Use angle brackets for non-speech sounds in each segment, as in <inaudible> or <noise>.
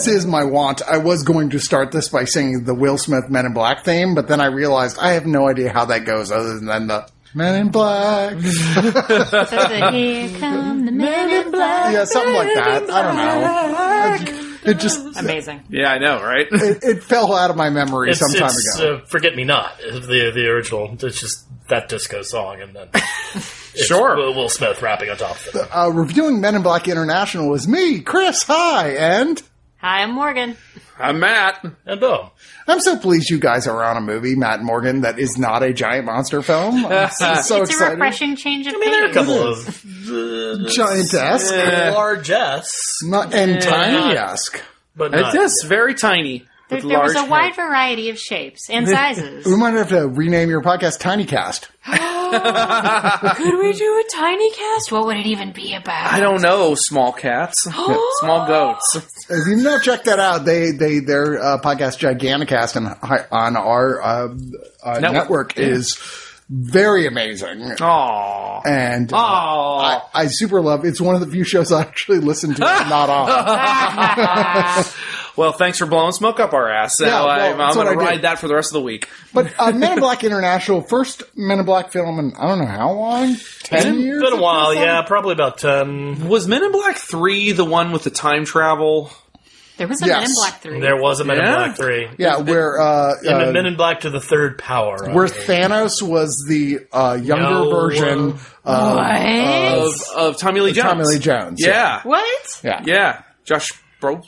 As is my want, I was going to start this by singing the Will Smith Men in Black theme, but then I realized I have no idea how that goes other than the Men in Black. <laughs> So the here come the men in black. yeah, something like that. I don't know. It just Amazing. Yeah, I know, right? <laughs> it, it fell out of my memory It's, some time it's, ago. Uh, Forget Me Not, the the original. It's just that disco song, and then <laughs> Sure. Will, Will Smith rapping on top of it. uh, reviewing Men in Black International is me, Chris. Hi, and Hi, I'm Morgan. I'm Matt. And boom, I'm so pleased you guys are on a movie, Matt and Morgan, that is not a giant monster film. <laughs> I'm so it's a excited. refreshing change of I mean, there are a pace. couple of uh, <laughs> Giant-esque. largesse, Not, and tiny-esque. but It not. is very tiny. There, there was large a wide variety of shapes and <laughs> sizes. We might have to rename your podcast Tiny Cast. <gasps> Could we do a tiny cast? What would it even be about? I don't know, small cats. <gasps> small goats. If you've not checked that out, they they their uh, podcast Giganticast on on our uh, uh, network. Network, yeah. is very amazing. Aww. And uh, I, I super love. It's one of the few shows I actually listen to. <laughs> not on. <laughs> Well, thanks for blowing smoke up our ass. So Yeah, well, I'm, I'm going to I do. ride that for the rest of the week. But uh, <laughs> Men in Black International, first Men in Black film in I don't know how long, ten years. Been a while, yeah, probably about ten. Was Men in Black 3 the one with the time travel? There was a Yes. Men in Black 3. There was a Men Yeah? in Black three. Yeah, where uh, And uh, Men in Black to the Third Power. where Thanos was the uh, younger No. version of, Of, of Tommy Lee Jones. Tommy Lee Jones. Yeah. what? yeah, Yeah. Josh Brolin?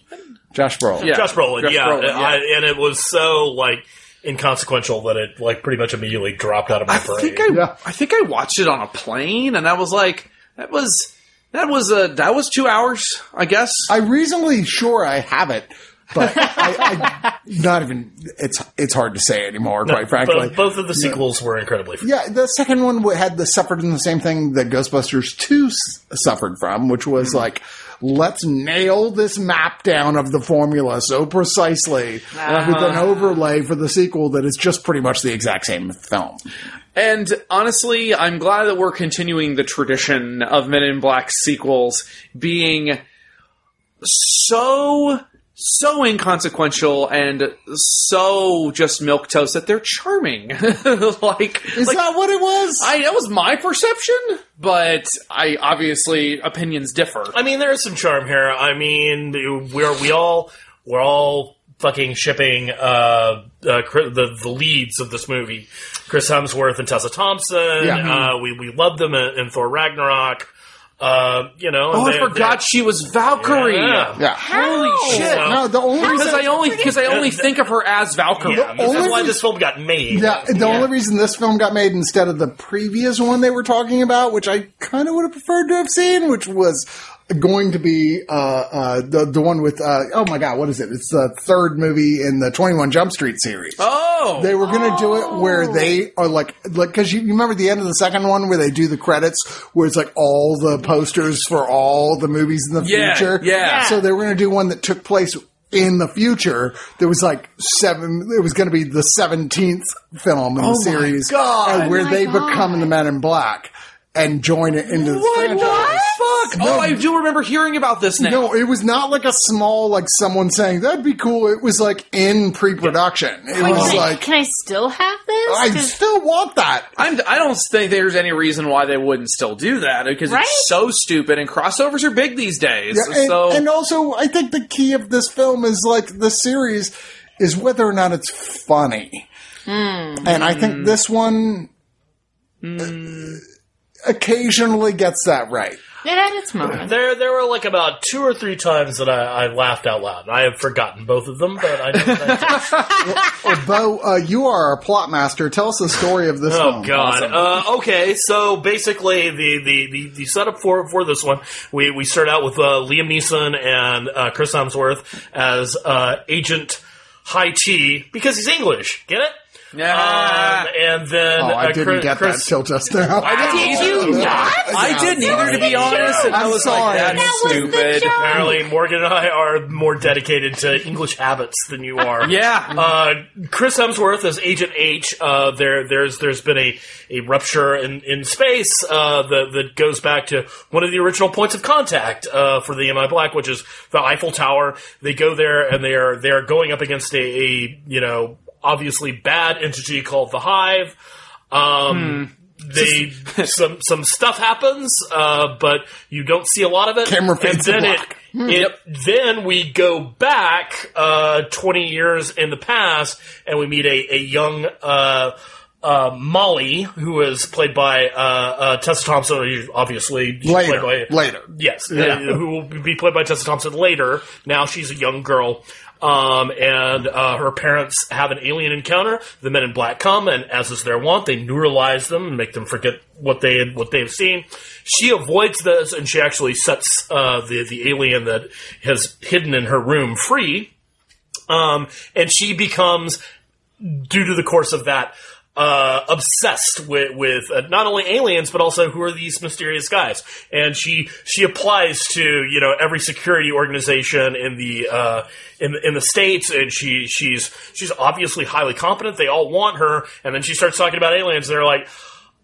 Josh Brolin. Yeah. Josh Brolin, Josh yeah, Brolin, yeah. I, and it was so like inconsequential that it like pretty much immediately dropped out of my I brain. think I, Yeah. I think I watched it on a plane, and I was like, that was that was a that was two hours, I guess. I'm reasonably sure I have it, but <laughs> I, I not even. It's it's hard to say anymore, quite frankly. Both, both of the sequels were incredibly. Fun. Yeah, the second one had the suffered in the same thing that Ghostbusters 2 s- suffered from, which was Mm-hmm. like, let's nail this map down of the formula so precisely with Uh-huh. an overlay for the sequel that is just pretty much the exact same film. And honestly, I'm glad that we're continuing the tradition of Men in Black sequels being so so inconsequential and so just milk toast that they're charming. <laughs> like Is like, that what it was? I that was my perception, but I obviously opinions differ. I mean, there is some charm here. I mean, we're we all we're all fucking shipping uh, uh, the the leads of this movie, Chris Hemsworth and Tessa Thompson. Yeah. Uh, we we love them in, in Thor Ragnarok. Uh, you know, Oh, I they- forgot she was Valkyrie. Yeah. yeah. Holy shit! No, the only Because I only because I only think of her as Valkyrie. Yeah, only that's why reason- this film got made. yeah, the only reason this film got made instead of the previous one they were talking about, which I kind of would have preferred to have seen, which was going to be uh, uh, the the one with uh, oh my god, what is it? It's the third movie in the Twenty One Jump Street series. Oh, They were going to do it where they are like, like, because you, you remember the end of the second one where they do the credits, where it's like all the posters for all the movies in the Yeah, future. yeah. So they were going to do one that took place in the future. There was like seven. It was going to be the seventeenth film in Oh the my series, God. where Oh my they God. become the Men in Black and join it into the What franchise. the fuck? No. Oh, I do remember hearing about this now. No, it was not like a small, like someone saying that'd be cool. It was like in pre-production. It Wait, was can, I, like can I still have this? I still want that. I'm, I don't think there's any reason why they wouldn't still do that because Right? it's so stupid and crossovers are big these days. Yeah, and, so and also, I think the key of this film is like the series is whether or not it's funny. And I think this one uh, occasionally gets that right. It had its moments. There, there were like about two or three times that I, I laughed out loud. I have forgotten both of them, but I don't. <laughs> Well, Bo, uh, you are our plot master. Tell us the story of this Oh film. God. Uh, okay, so basically the, the, the, the setup for for this one, we we start out with uh, Liam Neeson and uh, Chris Hemsworth as uh, Agent High T because he's English. Get it? Yeah. Um, and then Oh, I uh, didn't Chris, get Chris, that till just now. Did you not? I didn't either, to be honest. And I I'm was sorry. like, that's That was the stupid. joke. Apparently, Morgan and I are more dedicated to English habits than you are. Yeah. Uh, Chris Hemsworth as Agent H. Uh, there, there's, there's been a, a rupture in, in space uh, that, that goes back to one of the original points of contact uh, for the MI Black, which is the Eiffel Tower. They go there and they are they are going up against a, a you know obviously bad entity called the Hive. Um, They <laughs> some some stuff happens, uh, but you don't see a lot of it. Camera fades to then it, black. it then we go back uh, 20 years in the past and we meet a, a young uh, uh, Molly who is played by uh, uh, Tessa Thompson who obviously Later, played by, later. yes. Uh, who will be played by Tessa Thompson later. Now she's a young girl um, and uh, her parents have an alien encounter. The Men in Black come, and as is their wont, they neuralyze them and make them forget what they what they've seen. She avoids this, and she actually sets uh, the the alien that has hidden in her room free. Um, and she becomes, due to the course of that, uh, obsessed with with uh, not only aliens but also who are these mysterious guys. And she she applies to you know every security organization in the uh, in in the states, and she she's she's obviously highly competent. They all want her, and then she starts talking about aliens. They're like.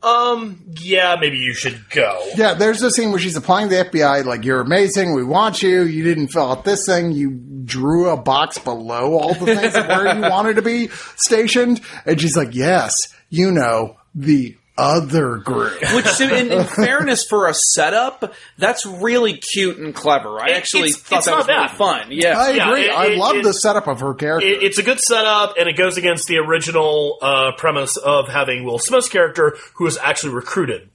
Um. Yeah. Maybe you should go. Yeah, there's a scene where she's applying to the FBI, like, you're amazing, we want you, you didn't fill out this thing, you drew a box below all the things of where you <laughs> wanted to be stationed. And she's like, yes, you know, the other group. <laughs> Which, in, in <laughs> fairness, for a setup, that's really cute and clever. I It- actually it's- thought it's that not was really fun. Yeah. I Yeah, agree. it- I love it- the setup of her character. It, it's a good setup, and it goes against the original uh, premise of having Will Smith's character, who is actually recruited.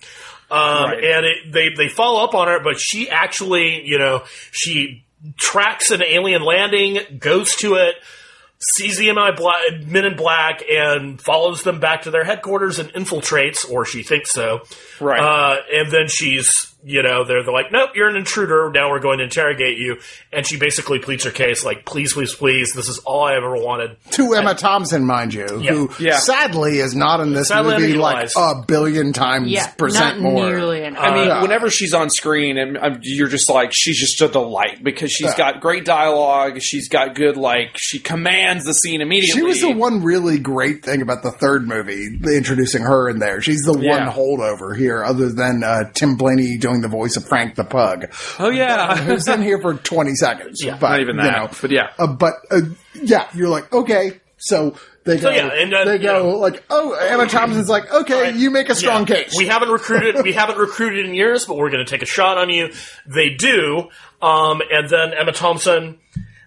Um, Right. And it, they they follow up on her, but she actually, you know, she tracks an alien landing, goes to it, sees the Bla- Men in Black, and follows them back to their headquarters and infiltrates, or she thinks so. Right. Uh, and then she's, you know, they're, they're like, nope, you're an intruder. Now we're going to interrogate you. And she basically pleads her case, like, please, please, please, this is all I ever wanted. to Emma Thompson, mind you, who Yeah. sadly is not in this Sadly movie like a billion times Yeah, percent not more. nearly enough. I mean, Uh, whenever she's on screen, and um, you're just like, she's just a delight because she's Yeah. got great dialogue. She's got good, like, she commands the scene immediately. She was the one really great thing about the third movie, introducing her in there. She's the Yeah. one holdover here, other than uh, Tim Blaney doing the voice of Frank the Pug, Oh yeah, <laughs> who's in here for 20 seconds. Yeah, but, not even you that. know, but yeah, Uh, but uh, yeah, you're like, okay, so they go, So, yeah, and, uh, they go know- like, oh, Emma Thompson's like, okay, Right. you make a strong Yeah. case. We haven't recruited. we haven't recruited in years, but we're going to take a shot on you. They do, um, and then Emma Thompson.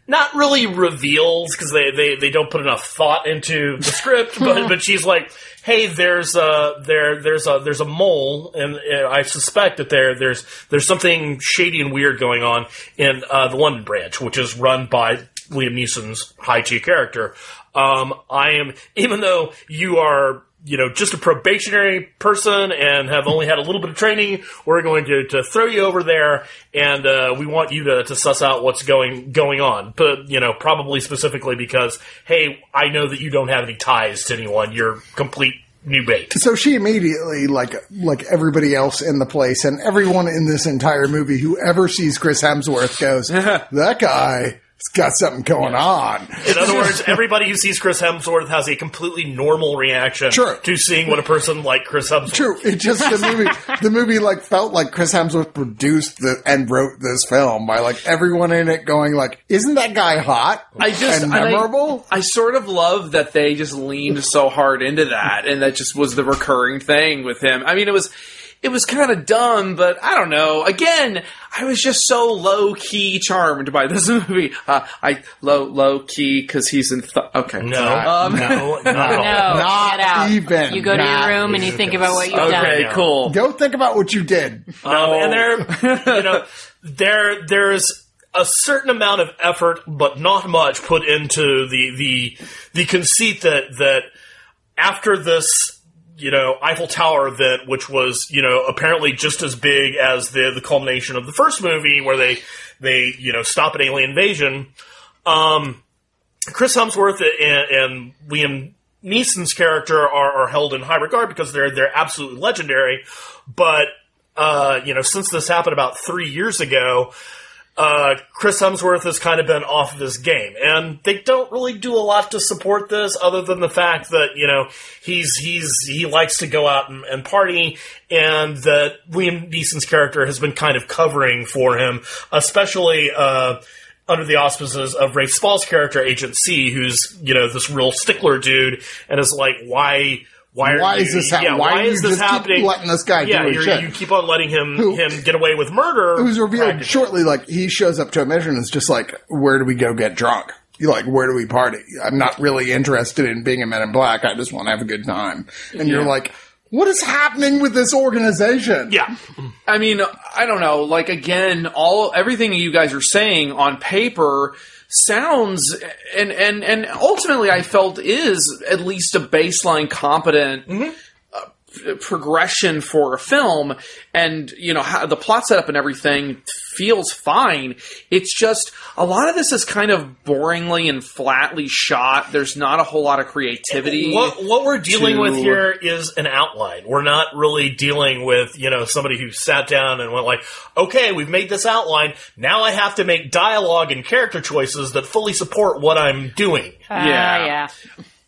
Not really reveals because they, they, they don't put enough thought into the script, <laughs> but but she's like, hey, there's a there there's a there's a mole, and uh, I suspect that there there's there's something shady and weird going on in uh, the London branch, which is run by Liam Neeson's High T character. Um, I am even though you are you know, just a probationary person and have only had a little bit of training, we're going to, to throw you over there and, uh, we want you to, to suss out what's going, going on. But, you know, probably specifically because, hey, I know that you don't have any ties to anyone. You're complete new bait. So she immediately, like like everybody else in the place, and everyone in this entire movie who ever sees Chris Hemsworth goes, <laughs> "That guy's got something going on." In other words, everybody who sees Chris Hemsworth has a completely normal reaction Sure. to seeing what a person like Chris Hemsworth. True. It just the movie. <laughs> the movie like felt like Chris Hemsworth produced the and wrote this film by like everyone in it going like, "Isn't that guy hot?" I just and and I- memorable. I, sort of love that they just leaned so hard into that, and that just was the recurring thing with him. I mean, it was it was kind of dumb, but I don't know. Again, I was just so low key charmed by this <laughs> movie. Uh, I low low key because he's in. Th- okay, No, Um, <laughs> no, not. No, Not out. even. You go to your room and you think about what you've Okay, done. cool. Go think about what you did. Um, and there, you know, there there's a certain amount of effort, but not much, put into the the the conceit that that after this, you know, Eiffel Tower event, which was you know apparently just as big as the the culmination of the first movie, where they they you know stop an alien invasion. Um, Chris Hemsworth and, and Liam Neeson's character are, are held in high regard because they're they're absolutely legendary. But uh, you know, since this happened about three years ago, uh, Chris Hemsworth has kind of been off of his game, and they don't really do a lot to support this, other than the fact that you know he's he's he likes to go out and, and party, and that Liam Neeson's character has been kind of covering for him, especially. Uh, under the auspices of Rafe Spall's character, Agent C, who's you know this real stickler dude, and is like, why, why, are Why you, is this happening? yeah, why why do you is this just keep happening? letting this guy do yeah, his you're- shit? you keep on letting him Who- him get away with murder. It was revealed practically. shortly, like he shows up to a mission and it's just like, where do we go get drunk? You like, where do we party? I'm not really interested in being a man in Black. I just want to have a good time. And you're like, what is happening with this organization? Yeah, I mean, I don't know. Like again, all everything you guys are saying on paper sounds and and and ultimately, I felt is at least a baseline competent. p- Progression for a film, and you know how the plot setup and everything feels fine. It's just a lot of this is kind of boringly and flatly shot. There's not a whole lot of creativity. what what we're dealing to- with here is an outline. We're not really dealing with you know somebody who sat down and went like, okay, we've made this outline. Now I have to make dialogue and character choices that fully support what I'm doing. Uh, Yeah. yeah.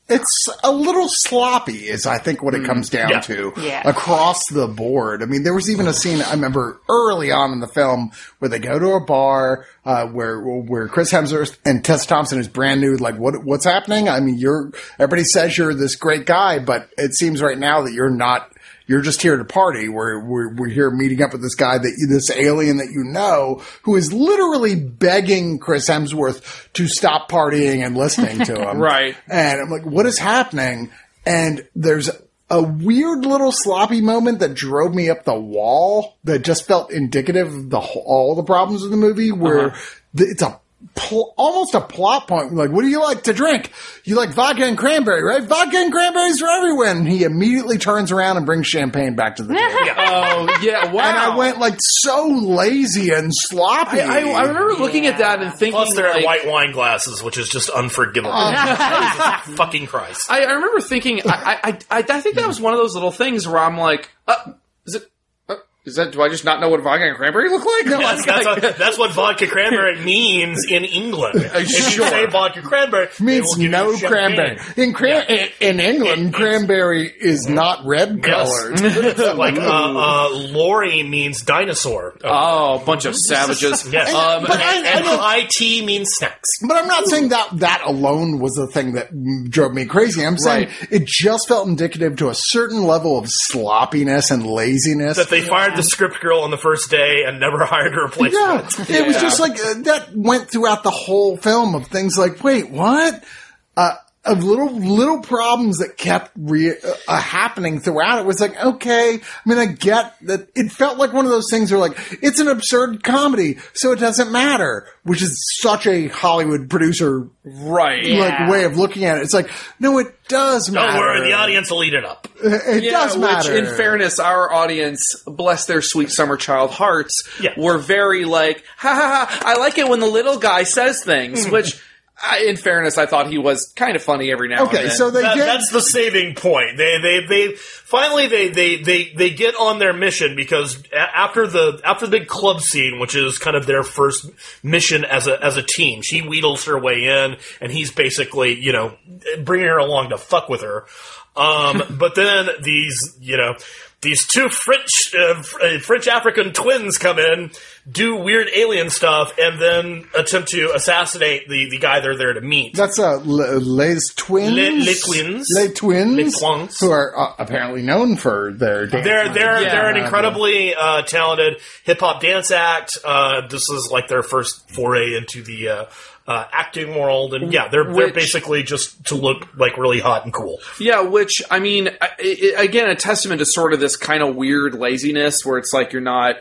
It's a little sloppy, is I think what it comes down Yeah. to Yeah. across the board. I mean, there was even a scene I remember early on in the film where they go to a bar uh, where where Chris Hemsworth and Tess Thompson is brand new. Like, what what's happening? I mean, you're everybody says you're this great guy, but it seems right now that you're not. You're just here to party. We're, we're, we're here meeting up with this guy that you, this alien that you know, who is literally begging Chris Hemsworth to stop partying and listening to <laughs> him. Right. And I'm like, what is happening? And there's a weird little sloppy moment that drove me up the wall that just felt indicative of the all the problems of the movie where uh-huh. the, it's a pl- almost a plot point. Like, what do you like to drink? You like vodka and cranberry, right? Vodka and cranberries are everywhere. And he immediately turns around and brings champagne back to the table. <laughs> oh yeah, wow. <laughs> And I went like so lazy and sloppy. I, I, I remember looking at that and thinking, Plus, they're like, white wine glasses, which is just unforgivable. Jesus <laughs> fucking Christ! I, I remember thinking, I, I, I, I think that was one of those little things where I'm like, uh, is it? Uh, is that? Do I just not know what vodka and cranberry look like? That's, that's, what, that's what vodka cranberry means in England. If you sure. say vodka cranberry, they means will you no cranberry. In, cran- in, in England, cranberry is not red colored. <laughs> Yes. like uh, uh, Lori means dinosaur. oh, a bunch of savages. <laughs> Yes. Um, But I- and know- high tea means snacks. But I'm not saying that that alone was the thing that drove me crazy. I'm saying Right. it just felt indicative to a certain level of sloppiness and laziness. That they fired the script girl on the first day and never <laughs> hired a replacement. Yeah, it was just like uh, that went throughout the whole film of things like, wait, what? Uh, of little little problems that kept re- uh, happening throughout. It was like, okay, I mean, I get that. It felt like one of those things where like it's an absurd comedy, so it doesn't matter, which is such a Hollywood producer right. Yeah. like way of looking at it. It's like, no, it does matter. Don't worry, the audience will eat it up. It Yeah, does matter. which, in fairness, our audience, bless their sweet summer child hearts, Yeah. were very like, ha ha ha, I like it when the little guy says things, which, I, in fairness, I thought he was kind of funny every now and okay, then. so they That- get that's the saving point. They they they finally they they they they get on their mission because after the after the big club scene, which is kind of their first mission as a as a team, she wheedles her way in, and he's basically you know bringing her along to fuck with her. Um, <laughs> but then these, you know, these two French uh, uh, French African twins come in, do weird alien stuff, and then attempt to assassinate the, the guy they're there to meet. That's uh, Le- Les twins. Les- Les twins. Les twins. Les twins. Who are uh, apparently known for their dance. They're they're Yeah. they're an incredibly uh, talented hip hop dance act. Uh, this is like their first foray into the uh, acting world, and yeah, they're they're basically just to look like really hot and cool. Yeah, which I mean, I- I- again, a testament to sort of this kind of weird laziness where it's like you're not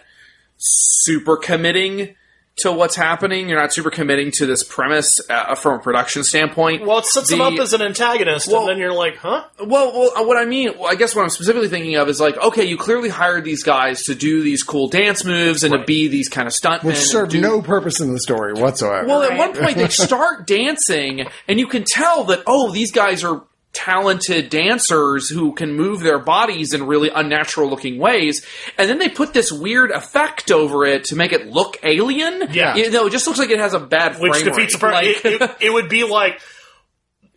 super committing to what's happening. You're not super committing to this premise uh, from a production standpoint. Well, it sets them The- up as an antagonist, Well- and then you're like, huh? Well, well, uh, what I mean, well, I guess what I'm specifically thinking of is like, okay, you clearly hired these guys to do these cool dance moves and to be these kind of stuntmen. which and serve do- no purpose in the story whatsoever. Well, at one point they <laughs> start dancing, and you can tell that oh, these guys are talented dancers who can move their bodies in really unnatural looking ways. And then they put this weird effect over it to make it look alien. Yeah. you know, it just looks like it has a bad Which defeats the purpose. Like- it, it, it would be like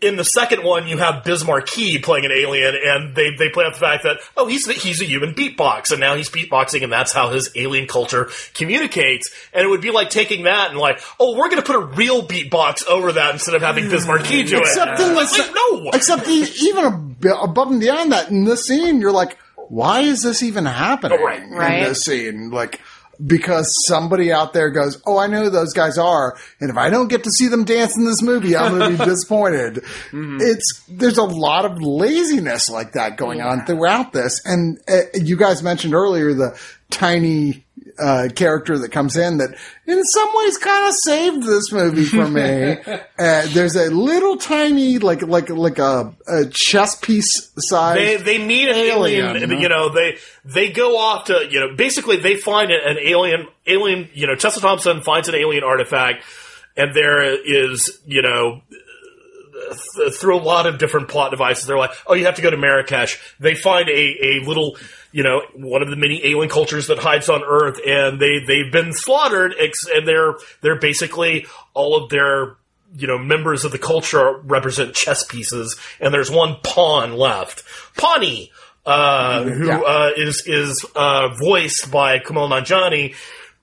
in the second one, you have Biz Markie playing an alien, and they they play up the fact that oh, he's he's a human beatbox, and now he's beatboxing, and that's how his alien culture communicates. And it would be like taking that and like, oh, we're going to put a real beatbox over that instead of having Biz Markie do Except it. in the like, no, Except e- even ab- above and beyond that, in this scene, you're like, why is this even happening Right. in Right. this scene? Like, because somebody out there goes, oh, I know who those guys are, and if I don't get to see them dance in this movie, I'm going to be <laughs> disappointed. It's there's a lot of laziness like that going on throughout this, and uh, you guys mentioned earlier the tiny. Uh, character that comes in that in some ways kind of saved this movie for me. <laughs> uh, there's a little tiny, like like like a, a chess piece size. they they meet an alien, Alien. you know they they go off to you know basically they find an alien alien you know Tessa Thompson finds an alien artifact and there is you know th- through a lot of different plot devices they're like oh you have to go to Marrakesh they find a a little you know one of the many alien cultures that hides on Earth and they they've been slaughtered and they're they're basically all of their you know, members of the culture represent chess pieces, and there's one pawn left. Pawny, uh, who Yeah. uh, is is uh, voiced by Kumail Nanjiani.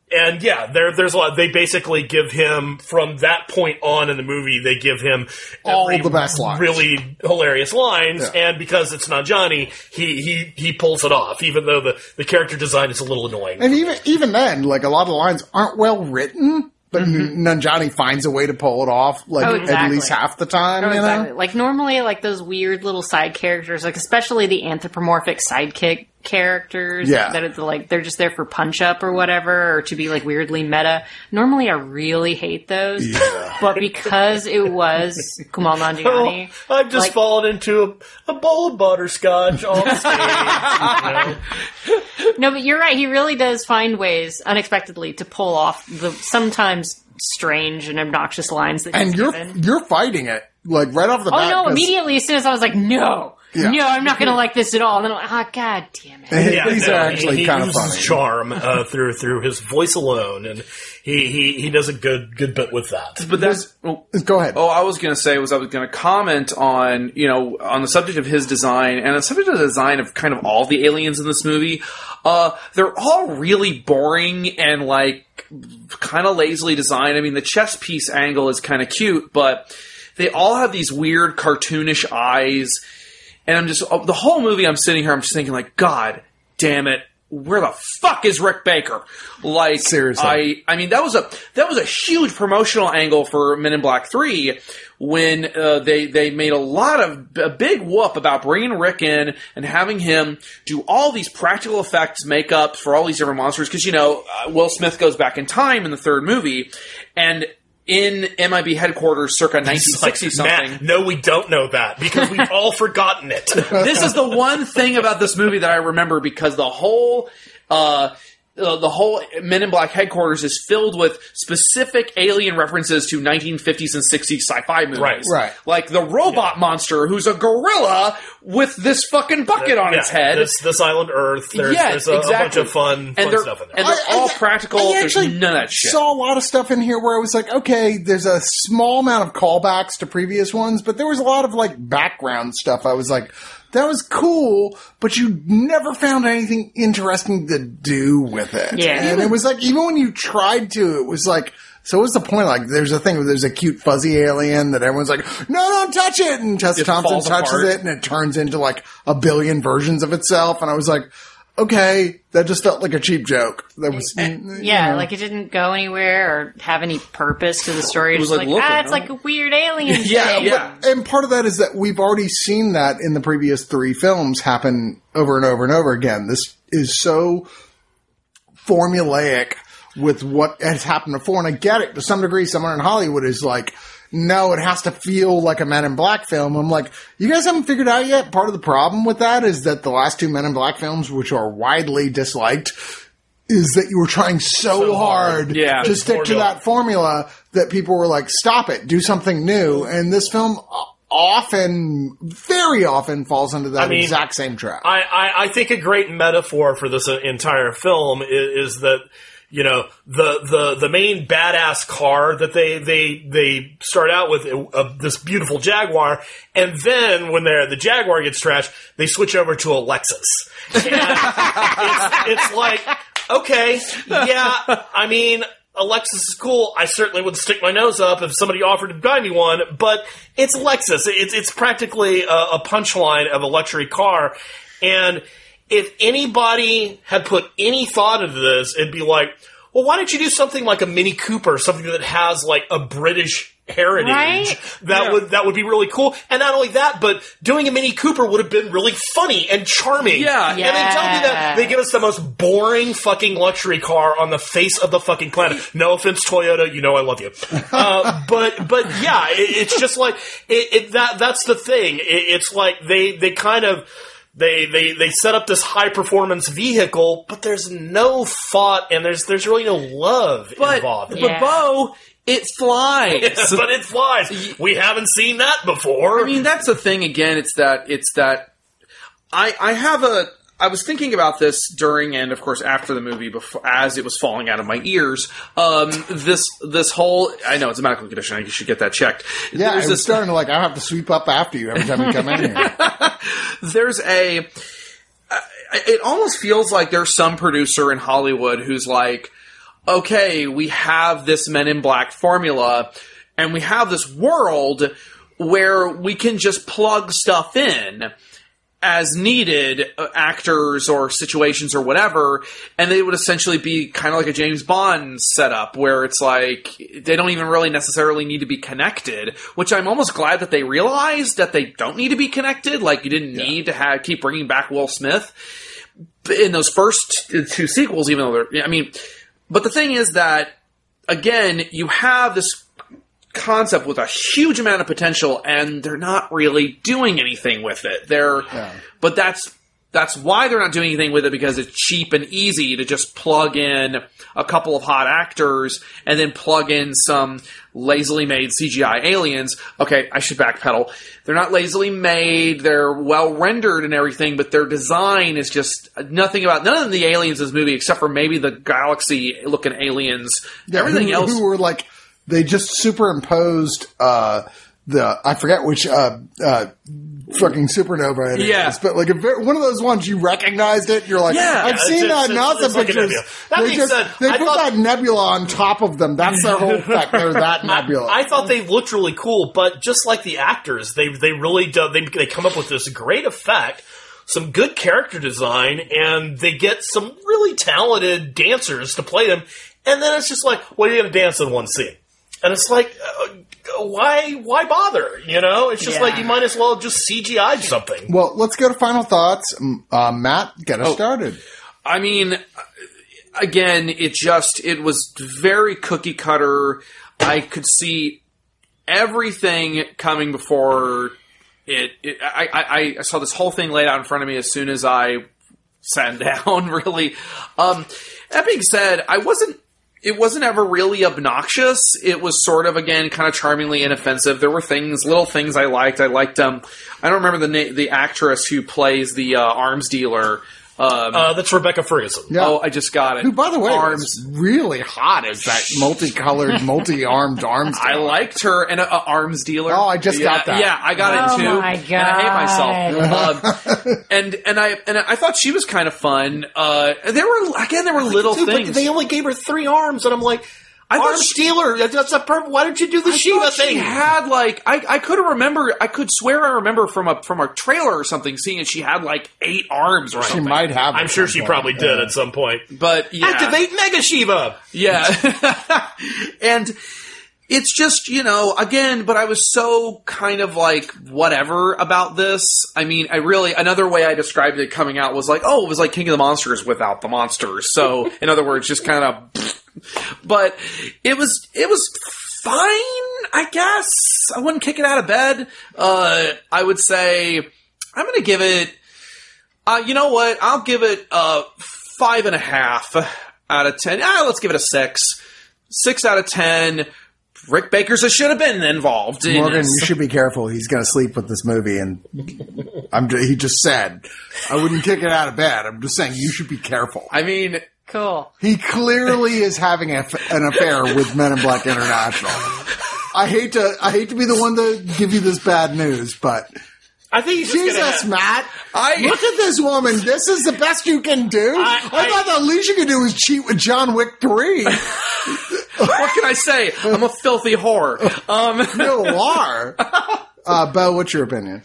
And yeah, there, there's a lot. They basically give him from that point on in the movie. They give him All the best lines. really hilarious lines. Yeah. And because it's Nanjiani, he he he pulls it off, even though the the character design is a little annoying. And even even then, like a lot of the lines aren't well written, but Mm-hmm. Nanjiani finds a way to pull it off, like Oh, at least half the time. Oh, you exactly. Like normally, like those weird little side characters, like especially the anthropomorphic sidekick characters. Yeah. That are like they're just there for punch up or whatever, or to be like weirdly meta. Normally, I really hate those. <laughs> But because it was Kumail Nanjiani, <laughs> Oh, I've just like- fallen into a, a bowl of butterscotch on <laughs> stage. you know? no, but you're right. He really does find ways unexpectedly to pull off the sometimes strange and obnoxious lines that and he's you're given. you're fighting it like right off the oh, bat. Oh no! Immediately, as soon as I was like, "No, Yeah. no, I'm not going to like this at all," then I'm like, "Ah, god damn it!" These no, are actually he, kind of he uses funny. charm uh, <laughs> through through his voice alone, and he, he, he does a good good bit with that. but that's oh, Go ahead. Oh, I was going to say was I was going to comment on you know on the subject of his design and the subject of the design of kind of all the aliens in this movie. Uh, they're all really boring and like kind of lazily designed. I mean, the chess piece angle is kind of cute, but they all have these weird cartoonish eyes. And I'm just oh, the whole movie. I'm sitting here. I'm just thinking like, God damn it. Where the fuck is Rick Baker? Like Seriously. I I mean that was a that was a huge promotional angle for Men in Black Three when uh, they they made a lot of a big whoop about bringing Rick in and having him do all these practical effects makeups for all these different monsters because you know uh, Will Smith goes back in time in the third movie and in MIB headquarters circa 1960 something. Matt, no, we don't know that because we've all <laughs> forgotten it. this is the one thing about this movie that I remember because the whole uh, uh, the whole Men in Black headquarters is filled with specific alien references to 1950s and 60s sci-fi movies. Right. Right. Like the robot monster who's a gorilla with this fucking bucket on Yeah, its head. This, this island Earth. There's, Yeah, there's a, a bunch exactly. of fun, and fun they're stuff in there. and they're I- I- all practical. I There's actually none of that shit. saw a lot of stuff in here where I was like, okay, there's a small amount of callbacks to previous ones, but there was a lot of like background stuff. I was like, that was cool, but you never found anything interesting to do with it. Yeah. and it was like even when you tried to, it was like. So what's the point? Like, there's a thing where there's a cute fuzzy alien that everyone's like, no, don't touch it. And Tessa It Thompson touches apart. it and it turns into like a billion versions of itself. And I was like, okay, that just felt like a cheap joke. That was, Yeah, know. like it didn't go anywhere or have any purpose to the story. It was was like, like, ah, it's like a weird alien. <laughs> Yeah, thing. yeah. and part of that is that we've already seen that in the previous three films happen over and over and over again. This is so formulaic with what has happened before, and I get it to some degree. Someone in Hollywood is like, no, it has to feel like a Men in Black film. I'm like, you guys haven't figured out yet. Part of the problem with that is that the last two Men in Black films, which are widely disliked, is that you were trying so, So hard, hard. Yeah. to stick to that formula that people were like, stop it, do something new. And this film often, very often falls into that I mean, exact same trap. I, I, I think a great metaphor for this entire film is, is that you know the the the main badass car that they they they start out with uh, this beautiful Jaguar, and then when the Jaguar gets trashed, they switch over to a Lexus. It's, it's like okay, yeah, I mean. A Lexus is cool. I certainly would stick my nose up if somebody offered to buy me one, but it's Lexus. It's it's practically a, a punchline of a luxury car, and if anybody had put any thought into this, it'd be like, well, why don't you do something like a Mini Cooper, something that has like a British heritage Right? that Yeah. would that would be really cool. And not only that, but doing a Mini Cooper would have been really funny and charming. Yeah. and they don't do that. They give us the most boring fucking luxury car on the face of the fucking planet. <laughs> No offense, Toyota, you know I love you. Uh, but but yeah, it, it's just like it, it, that. That's the thing. It, it's like they they kind of they, they they set up this high performance vehicle, but there's no thought and there's there's really no love But, involved. but Yeah. Bo, it flies. <laughs> but it flies. We haven't seen that before. I mean, that's the thing. Again, it's that it's that I I have a. I was thinking about this during and of course after the movie, before as it was falling out of my ears. Um, this this whole I know it's a medical condition. I should get that checked. yeah, There's I was this- starting to like, I have to sweep up after you every time you come in here. <laughs> there's a it almost feels like there's some producer in Hollywood who's like, okay, we have this Men in Black formula, and we have this world where we can just plug stuff in as needed, uh, actors or situations or whatever, and they would essentially be kind of like a James Bond setup where it's like they don't even really necessarily need to be connected. Which I'm almost glad that they realized that they don't need to be connected. Like you didn't need to have keep bringing back Will Smith in those first two sequels, even though they're, I mean, but the thing is that again, you have this concept with a huge amount of potential and they're not really doing anything with it. They're but that's that's why they're not doing anything with it because it's cheap and easy to just plug in a couple of hot actors and then plug in some lazily made CGI aliens. Okay, I should backpedal. They're not lazily made, they're well rendered and everything, but their design is just nothing about none of the aliens in this movie except for maybe the galaxy looking aliens. Everything who, else who were like they just superimposed uh the I forget which uh uh fucking supernova it is, Yeah. but like a, ve- one of those ones you recognized it you're like Yeah, I've seen that in it's- NASA it's like pictures. That they being just said, they I put thought- that nebula on top of them that's their whole <laughs> effect they're that nebula I thought they looked really cool, but just like the actors, they they really do, they they come up with this great effect, some good character design, and they get some really talented dancers to play them. And then it's just like, what are you going to dance in one scene? And it's like, uh, why why bother? You know, it's just Yeah. like you might as well just CGI something. well let's go to final thoughts uh, Matt get us Oh. started I mean, again, it just it was very cookie cutter. I could see everything coming before it. it I, I, I saw this whole thing laid out in front of me as soon as I sat <laughs> down. Really, um, that being said, I wasn't. It wasn't ever really obnoxious. It was sort of again kind of charmingly inoffensive. There were things, little things I liked. I liked um, I don't remember the na- the actress who plays the uh, arms dealer. Uh, that's Rebecca Ferguson. Yeah. Oh, I just got it. Who, by the way, arms. was really hot as that multicolored, <laughs> multi-armed arms. I liked her and a, a arms dealer. Oh, I just yeah, got that. Yeah, I got Oh it too. Oh my And I hate myself. um, and and I and I thought she was kind of fun. Uh, there were again, there were little Dude, but things. they only gave her three arms, and I'm like, I thought arm she- stealer. that- That's a perfect. Why don't you do the I Shiva thought she thing? had like I I could remember I could swear I remember from a from a trailer or something seeing it she had like eight arms or She something. might have. I'm sure she point. probably did at some point. but yeah, Activate Mega Shiva. Yeah. <laughs> and it's just, you know, again, but I was so kind of like whatever about this. I mean, I really, another way I described it coming out was like, oh, it was like King of the Monsters without the monsters. So, in other words, just kind of, <laughs> but it was, it was fine, I guess. I wouldn't kick it out of bed. Uh, I would say, I'm going to give it, uh, you know what? I'll give it uh, five and a half out of ten. Ah, let's give it a six. Six out of ten. Rick Baker's a should have been involved. In Morgan, this. you should be careful. He's going to sleep with this movie, and I'm. He just said I wouldn't kick it out of bed. I'm just saying you should be careful. I mean, Cool. He clearly is having a, an affair with Men in Black International. I hate to. I hate to be the one to give you this bad news, but I think he's just gonna Jesus, Matt. I- look at this woman. This is the best you can do. I, I- thought the least you could do was cheat with John Wick three. <laughs> what can I say? I'm a filthy whore. <laughs> Um, you are. <laughs> Uh, Bo, what's your opinion?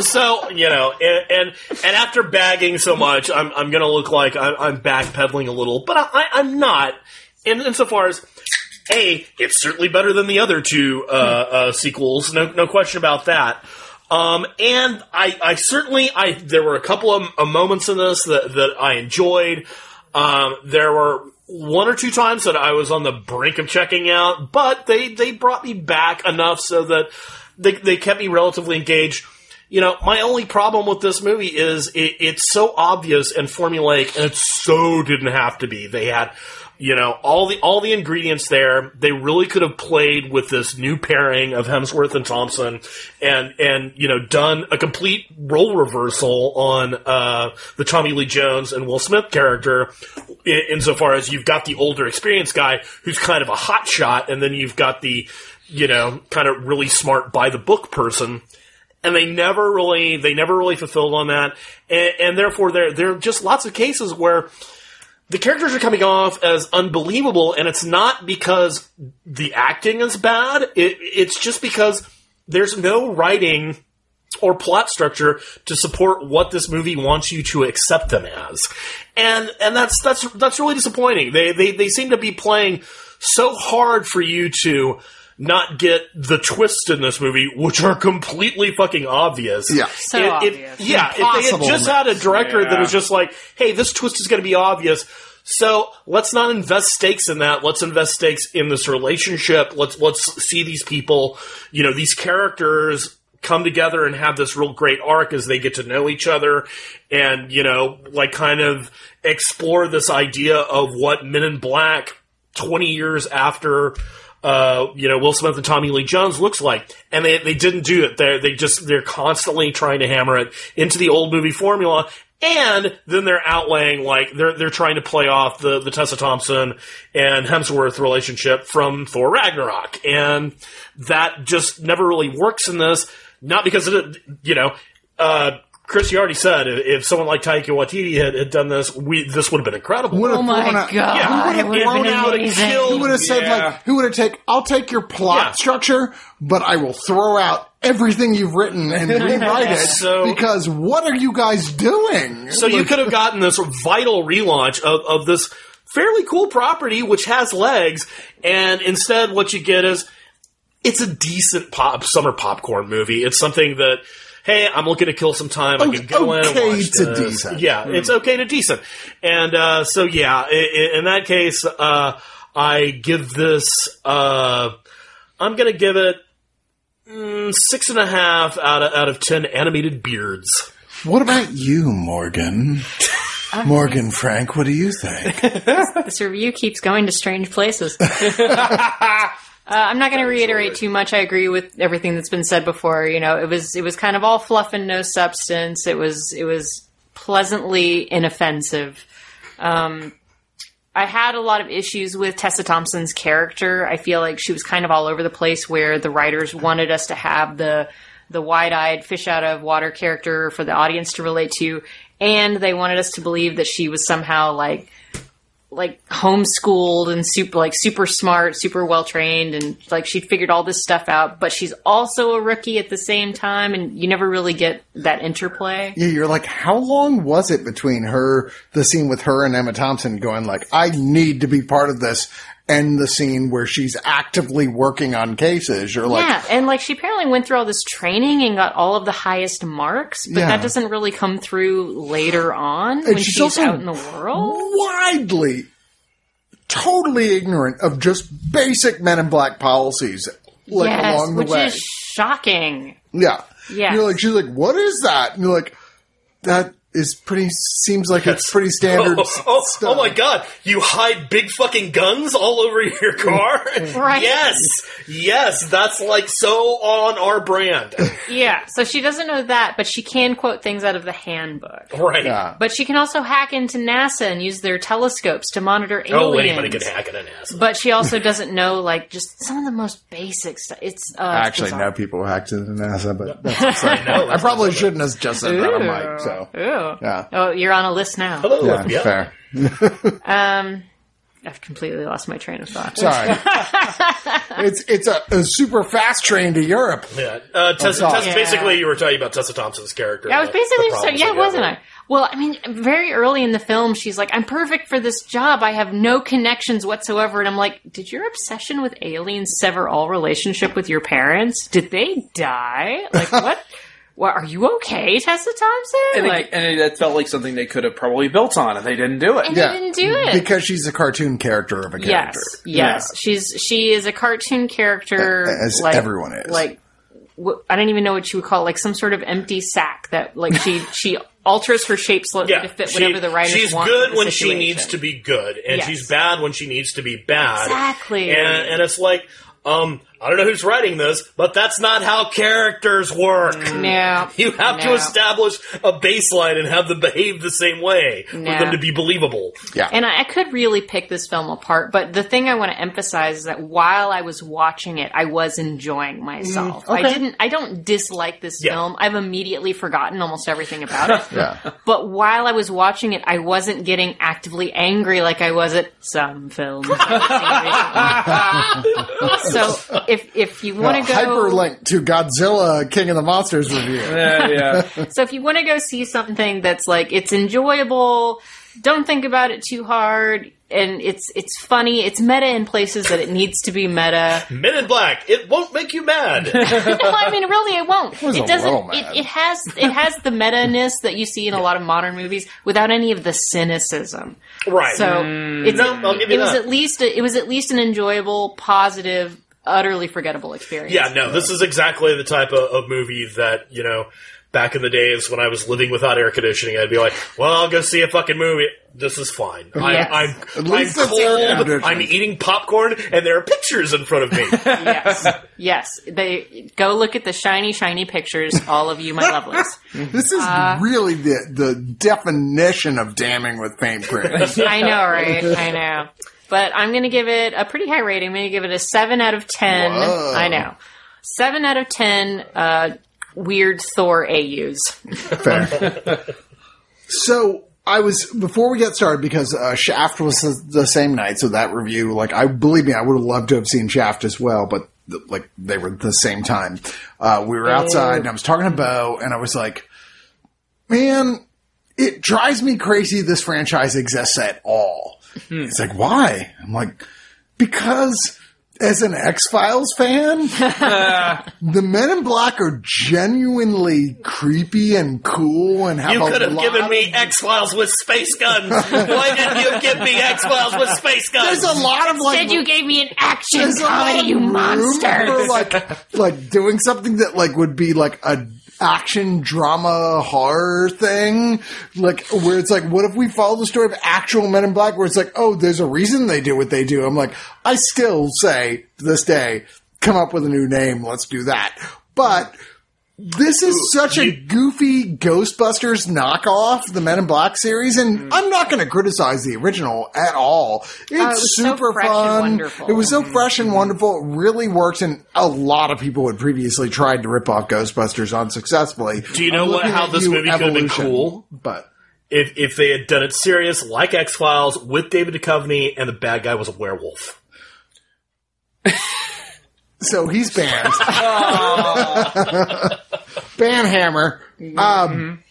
So you know, and, and and after bagging so much, I'm I'm gonna look like I'm, I'm backpedaling a little, but I, I, I'm not. In insofar as a, it's certainly better than the other two uh, uh, sequels, no no question about that. Um, and I, I certainly, I there were a couple of moments in this that that I enjoyed. Um, there were one or two times that I was on the brink of checking out, but they they brought me back enough so that they they kept me relatively engaged. You know, my only problem with this movie is it, it's so obvious and formulaic, and it so didn't have to be. They had, you know, all the all the ingredients there. They really could have played with this new pairing of Hemsworth and Thompson, and and you know, done a complete role reversal on uh, the Tommy Lee Jones and Will Smith character. In, insofar as you've got the older, experienced guy who's kind of a hot shot, and then you've got the you know, kind of really smart by the book person. And they never really they never really fulfilled on that. And, and therefore there there are just lots of cases where the characters are coming off as unbelievable and it's not because the acting is bad. It, it's just because there's no writing or plot structure to support what this movie wants you to accept them as. And and that's that's that's really disappointing. They they, they seem to be playing so hard for you to not get the twists in this movie, which are completely fucking obvious. Yeah. So It- it- obvious. yeah, if they had just had a director that was just like, "Hey, this twist is going to be obvious," so let's not invest stakes in that. Let's invest stakes in this relationship. Let's let's see these people, you know, these characters come together and have this real great arc as they get to know each other and you know like kind of explore this idea of what men in black 20 years after uh, you know, Will Smith and Tommy Lee Jones looks like. And they, they didn't do it. They're, they just, they're constantly trying to hammer it into the old movie formula. And then they're outlaying, like, they're, they're trying to play off the, the Tessa Thompson and Hemsworth relationship from Thor Ragnarok. And that just never really works in this. Not because it, you know, uh, Chris, you already said if if someone like Taika Waititi had, had done this, we this would have been incredible. Would have Oh my out- god, Yeah, it would have it been would've killed- Who would have said Yeah. like? Who would have take? I'll take your plot Yeah. structure, but I will throw out everything you've written and <laughs> rewrite it. So- because what are you guys doing? So you could have gotten this vital relaunch of, of this fairly cool property which has legs, and instead what you get is it's a decent pop summer popcorn movie. It's something that hey, I'm looking to kill some time. I can go in and watch to this. decent. Yeah, it's okay to decent. And uh, so yeah, i- i- in that case, uh, I give this. Uh, I'm gonna give it. mm, Six and a half out of out of ten animated beards. What about you, Morgan? <laughs> Morgan Frank, what do you think? <laughs> This review keeps going to strange places. <laughs> Uh, I'm not going to reiterate too much. I agree with everything that's been said before. You know, it was it was kind of all fluff and no substance. It was it was pleasantly inoffensive. Um, I had a lot of issues with Tessa Thompson's character. I feel like she was kind of all over the place where the writers wanted us to have the the wide-eyed fish out of water character for the audience to relate to and they wanted us to believe that she was somehow like like homeschooled and super like super smart, super well trained, and like she'd figured all this stuff out. But she's also a rookie at the same time, and you never really get that interplay. Yeah, you're like, how long was it between her, the scene with her and Emma Thompson going like, I need to be part of this, and the scene where she's actively working on cases? You're like, yeah, and like she apparently went through all this training and got all of the highest marks, but Yeah. that doesn't really come through later on when she's she's, out in the world. widely, totally ignorant of just basic Men in Black policies, like yes, along the which way. is shocking. yeah, yeah. You're like, she's like, what is that? And you're like, that is pretty. Seems like it's pretty standard. <laughs> Oh, oh, stuff. oh my god, you hide big fucking guns all over your car? <laughs> Right. Yes, yes, that's like so on our brand. <laughs> Yeah, so she doesn't know that, but she can quote things out of the handbook. Right. Yeah. But she can also hack into NASA and use their telescopes to monitor aliens. Oh, anybody can hack it in ass. But she also doesn't know like just some of the most basic stuff. It's uh, I it's actually bizarre. know people who hacked into NASA, but that's beside know, I probably shouldn't have just said that on mic. Ooh. So Ooh. yeah, Oh, you're on a list now. Hello, yeah, FBI. fair. <laughs> Um, I've completely lost my train of thought. Sorry, <laughs> it's it's a, a super fast train to Europe. Yeah. Uh, Tessa. Tessa, Yeah. basically, you were talking about Tessa Thompson's character. I was and the- basically the just, problems yeah, that wasn't I? Well, I mean, very early in the film, she's like, "I'm perfect for this job. I have no connections whatsoever." And I'm like, "Did your obsession with aliens sever all relationship with your parents? Did they die? Like what? <laughs> what are you okay, Tessa Thompson? And, like, it, and it, that felt like something they could have probably built on, and they didn't do it. and Yeah, they didn't do it because she's a cartoon character of a character. Yes, yes. She's she is a cartoon character, As like, everyone is. Like wh- I don't even know what you would call it, like some sort of empty sack that like she <laughs> she alters her shape slightly Yeah, to fit she- whatever the writers she's want. good for the when she needs to be good, and Yes. she's bad when she needs to be bad. Exactly. And, and it's like, um, I don't know who's writing this, but that's not how characters work. No, <laughs> You have to establish a baseline and have them behave the same way for them to be believable. Yeah, And I, I could really pick this film apart, but the thing I want to emphasize is that while I was watching it, I was enjoying mm, myself. I okay. didn't. I don't dislike this Yeah. film. I've immediately forgotten almost everything about it. <laughs> yeah. But while I was watching it, I wasn't getting actively angry like I was at some films. I've seen recently. so if if you want to go, Hyperlink to Godzilla King of the Monsters review. <laughs> Yeah, yeah. so if you want to go see something that's like it's enjoyable, don't think about it too hard, and it's it's funny. It's meta in places that it needs to be meta. Men in Black, it won't make you mad. <laughs> no, I mean really, it won't. was a It doesn't. It, it has it has the meta ness that you see in a lot of modern movies without any of the cynicism. right. So mm. it's No, I'll give you it was at least a, it was at least an enjoyable, positive, utterly forgettable experience. Yeah, no, this is exactly the type of, of movie that, you know, back in the days when I was living without air conditioning, I'd be like, well, I'll go see a fucking movie. This is fine. Yes. I'm, At I'm, I'm least it's air cold. I'm eating popcorn, and there are pictures in front of me. <laughs> yes, yes. They go look at the shiny, shiny pictures. All of you, my lovelies. <laughs> This is Uh, really the the definition of damning with paint print. <laughs> I know, right? I know. But I'm going to give it a pretty high rating. I'm going to give it a 7 out of 10. Whoa. I know. 7 out of 10 uh, weird Thor AUs. Fair. <laughs> so I was before we get started because uh, Shaft was the, the same night, so that review, like, I believe me, I would have loved to have seen Shaft as well, but th- like they were the same time. Uh, we were outside, and I was talking to Bo, and I was like, "Man, it drives me crazy this franchise exists at all." Hmm. It's like, why? I'm like, because. As an X Files fan, <laughs> the Men in Black are genuinely creepy and cool and have You could have given of- me X Files with space guns. <laughs> Why didn't you give me X Files with space guns? There's a lot of like. Said you gave me an action there's a lot comedy, of you room monster. like, like doing something that like would be like a action drama horror thing, like where it's like, what if we follow the story of actual Men in Black, where it's like, oh, there's a reason they do what they do. I'm like, I still say to this day, come up with a new name, let's do that. But this is such a goofy Ghostbusters knockoff, the Men in Black series, and I'm not going to criticize the original at all. It's Mm. Oh, it was so super fresh and fun. wonderful. Mm-hmm. It was so fresh and wonderful. It really works, and a lot of people had previously tried to rip off Ghostbusters unsuccessfully. Do you know what- how this movie could have been cool? But If if they had done it serious, like X Files, with David Duchovny, and the bad guy was a werewolf. <laughs> so he's banned. <laughs> Banhammer. Um,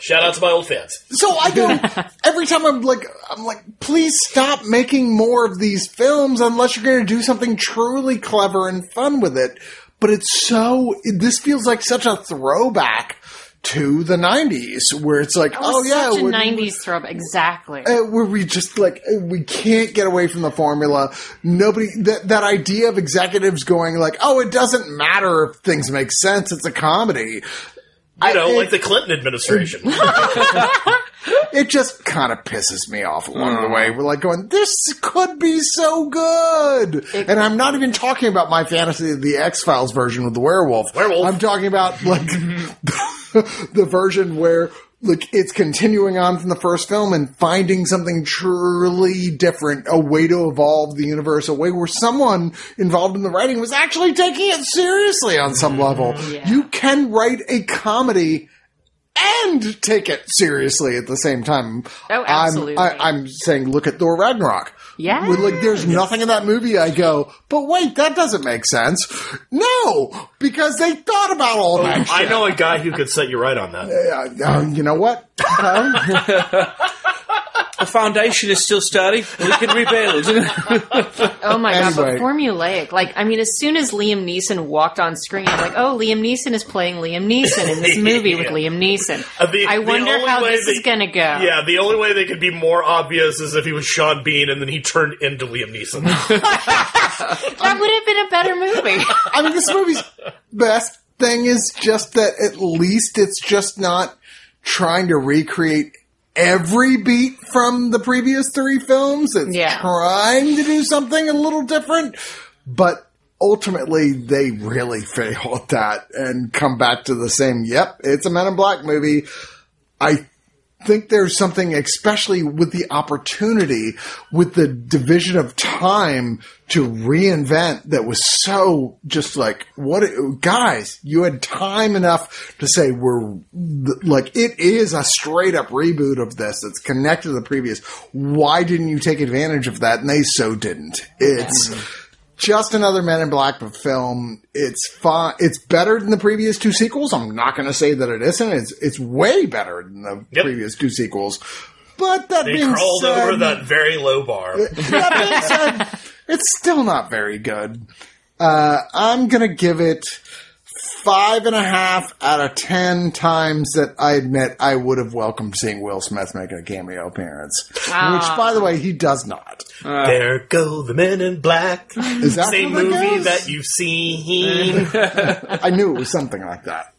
Shout out to my old fans. So I go every time I'm like I'm like, please stop making more of these films unless you're going to do something truly clever and fun with it. But it's so this feels like such a throwback to the '90s, where it's like, It oh was yeah, such a when- '90s throwback. Exactly. uh, where we just like uh, we can't get away from the formula. Nobody that that idea of executives going like, oh, it doesn't matter if things make sense. It's a comedy. You know, it- like the Clinton administration. <laughs> <laughs> it just kind of pisses me off along the way. We're like going, this could be so good. and I'm not even talking about my fantasy of the X Files version with the werewolf. Werewolf. I'm talking about like <laughs> <laughs> the version where like it's continuing on from the first film and finding something truly different, a way to evolve the universe, a way where someone involved in the writing was actually taking it seriously on some mm, level. Yeah. You can write a comedy and take it seriously at the same time. Oh, absolutely. I'm, I, I'm saying, look at Thor Ragnarok. Yeah. With, like, there's nothing in that movie I go, but wait, that doesn't make sense. No, because they thought about all that I shit. know a guy who could set you right on that. Uh, uh, you know what? The foundation is still sturdy. We can rebuild. <laughs> Oh my god, Anyway. but formulaic. Like, I mean, as soon as Liam Neeson walked on screen, I'm like, oh, Liam Neeson is playing Liam Neeson in this <laughs> movie with Yeah. Liam Neeson. Uh, the- I the wonder only how way this they- is going to go. Yeah, the only way they could be more obvious is if he was Sean Bean and then he turned into Liam Neeson. <laughs> That would have been a better movie. I mean, this movie's best thing is just that at least it's just not trying to recreate every beat from the previous three films. It's Yeah. trying to do something a little different, but ultimately they really fail at that and come back to the same, yep, it's a Men in Black movie. I think there's something, especially with the opportunity, with the division of time to reinvent that was so just like, what, guys, you had time enough to say we're like, it is a straight up reboot of this. It's connected to the previous. Why didn't you take advantage of that? And they so didn't. It's, just another Men in Black film. It's fun. It's better than the previous two sequels. I'm not going to say that it isn't. It's it's way better than the Yep. previous two sequels. But that they being crawled said, over that very low bar. <laughs> that being said, it's still not very good. Uh, I'm going to give it five and a half out of ten times that I admit I would have welcomed seeing Will Smith making a cameo appearance. Ah. Which, by the way, he does not. there go the men in black. Is that Same how that movie goes? that you've seen. <laughs> I knew it was something like that.